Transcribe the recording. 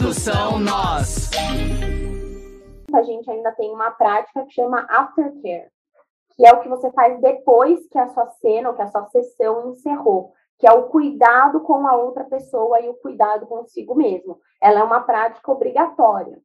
Produção nós. A gente ainda tem uma prática que chama aftercare, que é o que você faz depois que a sua cena ou que a sua sessão encerrou, que é o cuidado com a outra pessoa e o cuidado consigo mesmo. Ela é uma prática obrigatória.